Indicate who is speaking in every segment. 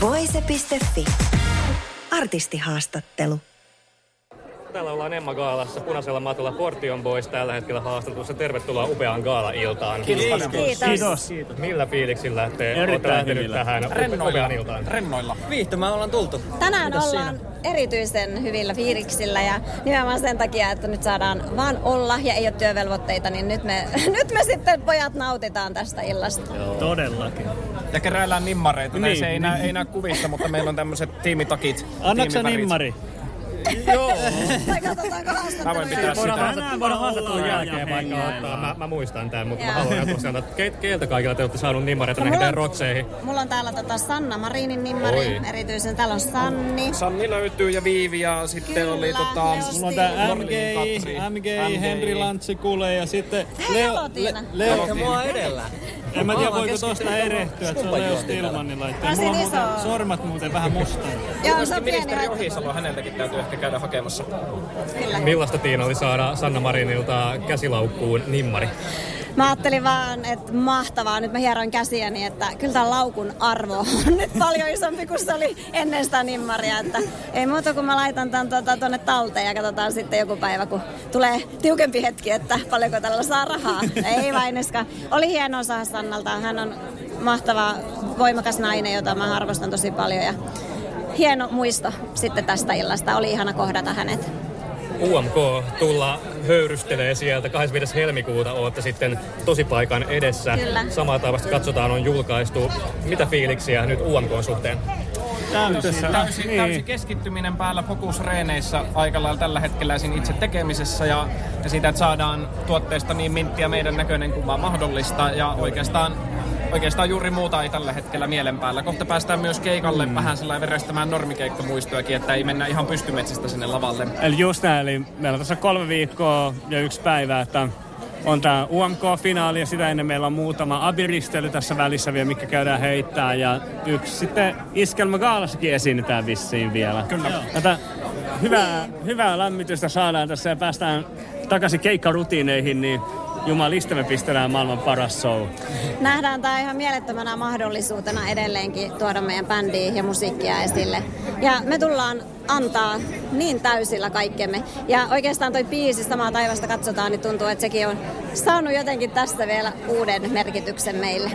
Speaker 1: Voise.fi. Artistihaastattelu.
Speaker 2: Täällä ollaan Emma Gaalassa punaisella matolla Portion Boys tällä hetkellä haastattelussa. Tervetuloa upeaan Gaala-iltaan.
Speaker 3: Kiitos.
Speaker 4: Kiitos.
Speaker 2: Millä fiiliksillä te olette lähtenyt tähän upeaan iltaan?
Speaker 3: Rennoilla.
Speaker 4: Viihtymään ollaan tultu.
Speaker 5: Tänään ollaan erityisen hyvillä fiiliksillä ja nimenomaan sen takia, että nyt saadaan vaan olla ja ei ole työvelvoitteita, niin nyt me, nyt me sitten pojat nautitaan tästä illasta.
Speaker 4: Todellakin.
Speaker 3: Ja keräillään nimmareita.
Speaker 4: Niin,
Speaker 3: se ei,
Speaker 4: niin.
Speaker 3: näy, ei näy kuvissa, mutta meillä on tämmöiset tiimitakit.
Speaker 4: Annatko nimmari?
Speaker 2: Joo.
Speaker 5: Tai katsotaanko
Speaker 3: Mä voin pitää sitä.
Speaker 2: voidaan haastattelun jälkeen vaikka ottaa. Mä, mä muistan tämän, mutta mä haluan tosiaan, että ke, keiltä kaikilla te olette saanut nimmareita näihin
Speaker 5: mulla
Speaker 2: teidän
Speaker 5: on-
Speaker 2: rotseihin?
Speaker 5: Mulla on täällä tota Sanna Marinin nimmari,
Speaker 2: Oi.
Speaker 5: erityisen. Täällä on Sanni.
Speaker 3: Sanni löytyy ja Viivi ja sitten
Speaker 5: Kyllä,
Speaker 3: oli tota...
Speaker 4: Mulla on tää MG. MG, Henri Lantsikule ja sitten
Speaker 5: Hei, Elotiina.
Speaker 4: Leo,
Speaker 3: Elotiina.
Speaker 4: mua edellä. En mä tiedä voiko tosta erehtyä, että se on Leo Stilmanilla. Mulla on muuten sormat muuten vähän mustaa.
Speaker 5: Joo, se on pieni
Speaker 3: ministeri. Ohisalo, häneltäkin täytyy ehkä käydä hakemassa.
Speaker 2: Millaista Tiina oli saada Sanna Marinilta käsilaukkuun nimmari?
Speaker 5: Mä ajattelin vaan, että mahtavaa. Nyt mä hieroin käsiäni, että kyllä tämän laukun arvo on nyt paljon isompi kuin se oli ennen sitä nimmaria. Että ei muuta kuin mä laitan tämän tuota, tuonne talteen ja katsotaan sitten joku päivä, kun tulee tiukempi hetki, että paljonko tällä saa rahaa. Ei vaineskaan. Oli hienoa saada Sannalta. Hän on mahtava, voimakas nainen, jota mä arvostan tosi paljon. Ja hieno muisto sitten tästä illasta. Oli ihana kohdata hänet.
Speaker 2: UMK tulla höyrystelee sieltä 25. helmikuuta olette sitten tosipaikan edessä.
Speaker 5: Kyllä.
Speaker 2: Samaa taivasta katsotaan on julkaistu. Mitä fiiliksiä nyt UMK suhteen?
Speaker 3: Täysi, täysi, täysi keskittyminen päällä fokusreeneissä aika lailla tällä hetkellä siinä itse tekemisessä ja, ja siitä, että saadaan tuotteesta niin minttiä meidän näköinen kuin vaan mahdollista ja oikeastaan Oikeastaan juuri muuta ei tällä hetkellä mielen päällä. Kohta päästään myös keikalle mm. vähän sellainen verestämään normikeikkamuistoakin, että ei mennä ihan pystymetsästä sinne lavalle.
Speaker 4: Eli just näin, eli meillä on tässä kolme viikkoa ja yksi päivä, että on tämä UMK-finaali ja sitä ennen meillä on muutama abiristely tässä välissä vielä, mikä käydään heittää. Ja yksi sitten Iskelma Gaalassakin esiinnytään vissiin vielä.
Speaker 3: Kyllä.
Speaker 4: Tätä hyvää, hyvää lämmitystä saadaan tässä ja päästään takaisin keikkarutiineihin, niin jumalista me pistellään maailman paras show.
Speaker 5: nähdään tämä ihan mielettömänä mahdollisuutena edelleenkin tuoda meidän bändiä ja musiikkia esille. Ja me tullaan antaa niin täysillä kaikkemme. Ja oikeastaan toi biisi samaa taivasta katsotaan, niin tuntuu, että sekin on saanut jotenkin tästä vielä uuden merkityksen meille.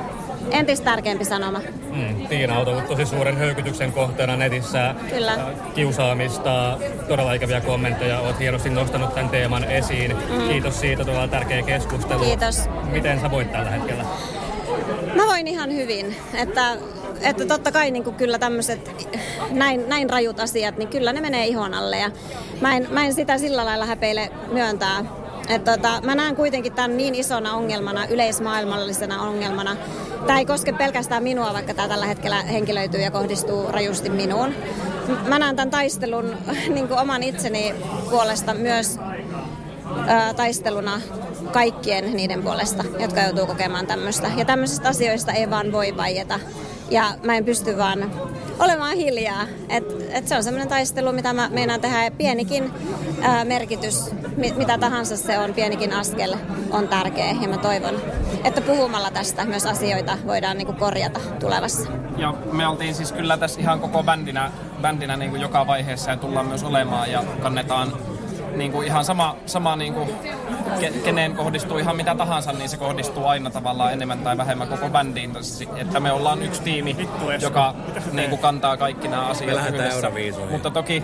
Speaker 5: Entistä tärkeämpi sanoma.
Speaker 2: Mm, Tiina on ollut tosi suuren höykytyksen kohteena netissä.
Speaker 5: Kyllä.
Speaker 2: Kiusaamista, todella ikäviä kommentteja. Olet hienosti nostanut tämän teeman esiin. Mm. Kiitos siitä, todella tärkeä keskustelu.
Speaker 5: Kiitos.
Speaker 2: Miten sä voit tällä hetkellä?
Speaker 5: Mä voin ihan hyvin, että, että totta kai niin kuin kyllä tämmöiset näin, näin rajut asiat, niin kyllä ne menee ihon alle ja mä en, mä en sitä sillä lailla häpeile myöntää. Että tota, mä näen kuitenkin tämän niin isona ongelmana, yleismaailmallisena ongelmana. Tämä ei koske pelkästään minua, vaikka tämä tällä hetkellä henkilöityy ja kohdistuu rajusti minuun. Mä näen tämän taistelun niin kuin oman itseni puolesta myös ää, taisteluna kaikkien niiden puolesta, jotka joutuu kokemaan tämmöistä. Ja tämmöisistä asioista ei vaan voi vaieta. Ja mä en pysty vaan olemaan hiljaa. Et, et se on semmoinen taistelu, mitä mä meinaan tehdä. Ja pienikin ää, merkitys, mitä tahansa se on, pienikin askel on tärkeä. Ja mä toivon, että puhumalla tästä myös asioita voidaan niinku korjata tulevassa.
Speaker 3: Ja me oltiin siis kyllä tässä ihan koko bändinä, bändinä niin kuin joka vaiheessa ja tullaan myös olemaan ja kannetaan niin kuin ihan sama, sama niin kuin keneen kohdistuu ihan mitä tahansa, niin se kohdistuu aina tavallaan enemmän tai vähemmän koko bändiin. Että me ollaan yksi tiimi, joka niin kuin kantaa kaikki nämä asiat
Speaker 6: Me lähdetään
Speaker 3: yhdessä.
Speaker 6: Euroviisuihin.
Speaker 3: Mutta toki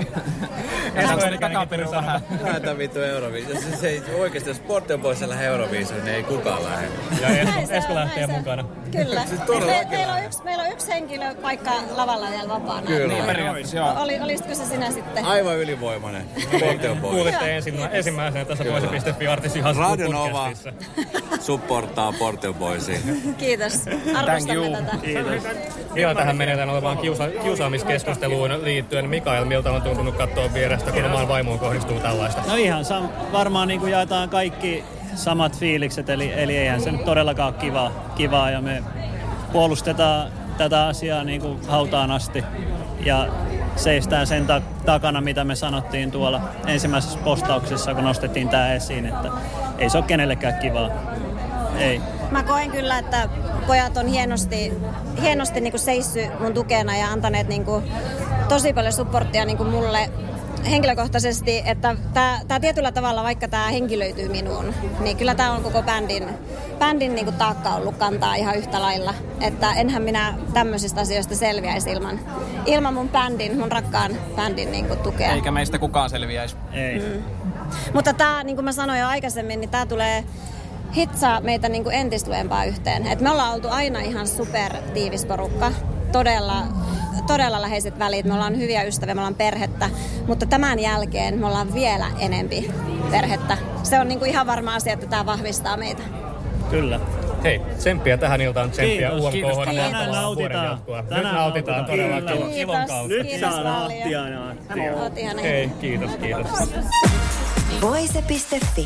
Speaker 3: oli takaperin vähän.
Speaker 6: Lähdetään vittu Euroviisuun. Se, se ei, oikeasti, jos Sportti on poissa lähde Euroviisuun, niin ei kukaan lähde.
Speaker 2: Ja Esko, lähtee mukana.
Speaker 5: Kyllä.
Speaker 6: Siis
Speaker 5: Me, meillä, on yksi, meillä on yksi henkilö paikka lavalla vielä vapaana.
Speaker 6: Kyllä.
Speaker 3: Niin periaatteessa, joo.
Speaker 5: Oli, olisitko se sinä sitten?
Speaker 6: Aivan ylivoimainen. Sportti on poissa.
Speaker 2: Kuulitte ensimmä, ensimmäisenä tässä artisti Hasku
Speaker 6: Radio Nova.
Speaker 2: podcastissa.
Speaker 6: supporttaa Portal Boysia.
Speaker 5: Kiitos. Arvostamme tätä.
Speaker 4: Kiitos.
Speaker 2: Vielä tähän menetään olevaan kiusa- kiusaamiskeskusteluun liittyen. Mikael, miltä on tuntunut katsoa vierestä, kun omaan vaimoon kohdistuu tällaista?
Speaker 1: No ihan sam- varmaan niin kuin jaetaan kaikki samat fiilikset, eli, eli eihän se nyt todellakaan ole kiva, kivaa ja me puolustetaan tätä asiaa niin kuin hautaan asti ja seistään sen ta- takana, mitä me sanottiin tuolla ensimmäisessä postauksessa, kun nostettiin tämä esiin, että ei se ole kenellekään kivaa. Ei.
Speaker 5: Mä koen kyllä, että pojat on hienosti, hienosti niin kuin seissy mun tukena ja antaneet niin tosi paljon supporttia niin mulle henkilökohtaisesti, että tämä tietyllä tavalla, vaikka tämä henkilöityy minuun, niin kyllä tämä on koko bändin, bändin niin kuin taakka ollut kantaa ihan yhtä lailla. Että enhän minä tämmöisistä asioista selviäisi ilman, ilman mun bändin, mun rakkaan bändin niin kuin tukea.
Speaker 3: Eikä meistä kukaan selviäisi.
Speaker 1: Ei. Mm.
Speaker 5: Mutta tämä, niin kuin mä sanoin jo aikaisemmin, niin tämä tulee hitsaa meitä niin kuin entistä lujempaa yhteen. Et me ollaan oltu aina ihan super tiivis porukka. Todella, todella läheiset välit. Me ollaan hyviä ystäviä, me ollaan perhettä. Mutta tämän jälkeen me ollaan vielä enempi perhettä. Se on niin kuin ihan varma asia, että tämä vahvistaa meitä.
Speaker 1: Kyllä.
Speaker 2: Hei, tsemppiä tähän iltaan, tsemppiä
Speaker 1: Kiitos.
Speaker 2: UMK
Speaker 3: Kiitos.
Speaker 1: Tänään nautitaan.
Speaker 2: Nyt
Speaker 1: Tänään
Speaker 2: nautitaan
Speaker 1: nautitaan.
Speaker 2: todella
Speaker 1: Kyllä.
Speaker 2: ilon kautta.
Speaker 1: Nyt
Speaker 5: Kiitos
Speaker 1: saa
Speaker 5: paljon.
Speaker 1: nauttia ja nauttia.
Speaker 2: Hei, kiitos, kiitos.
Speaker 7: Voise.fi.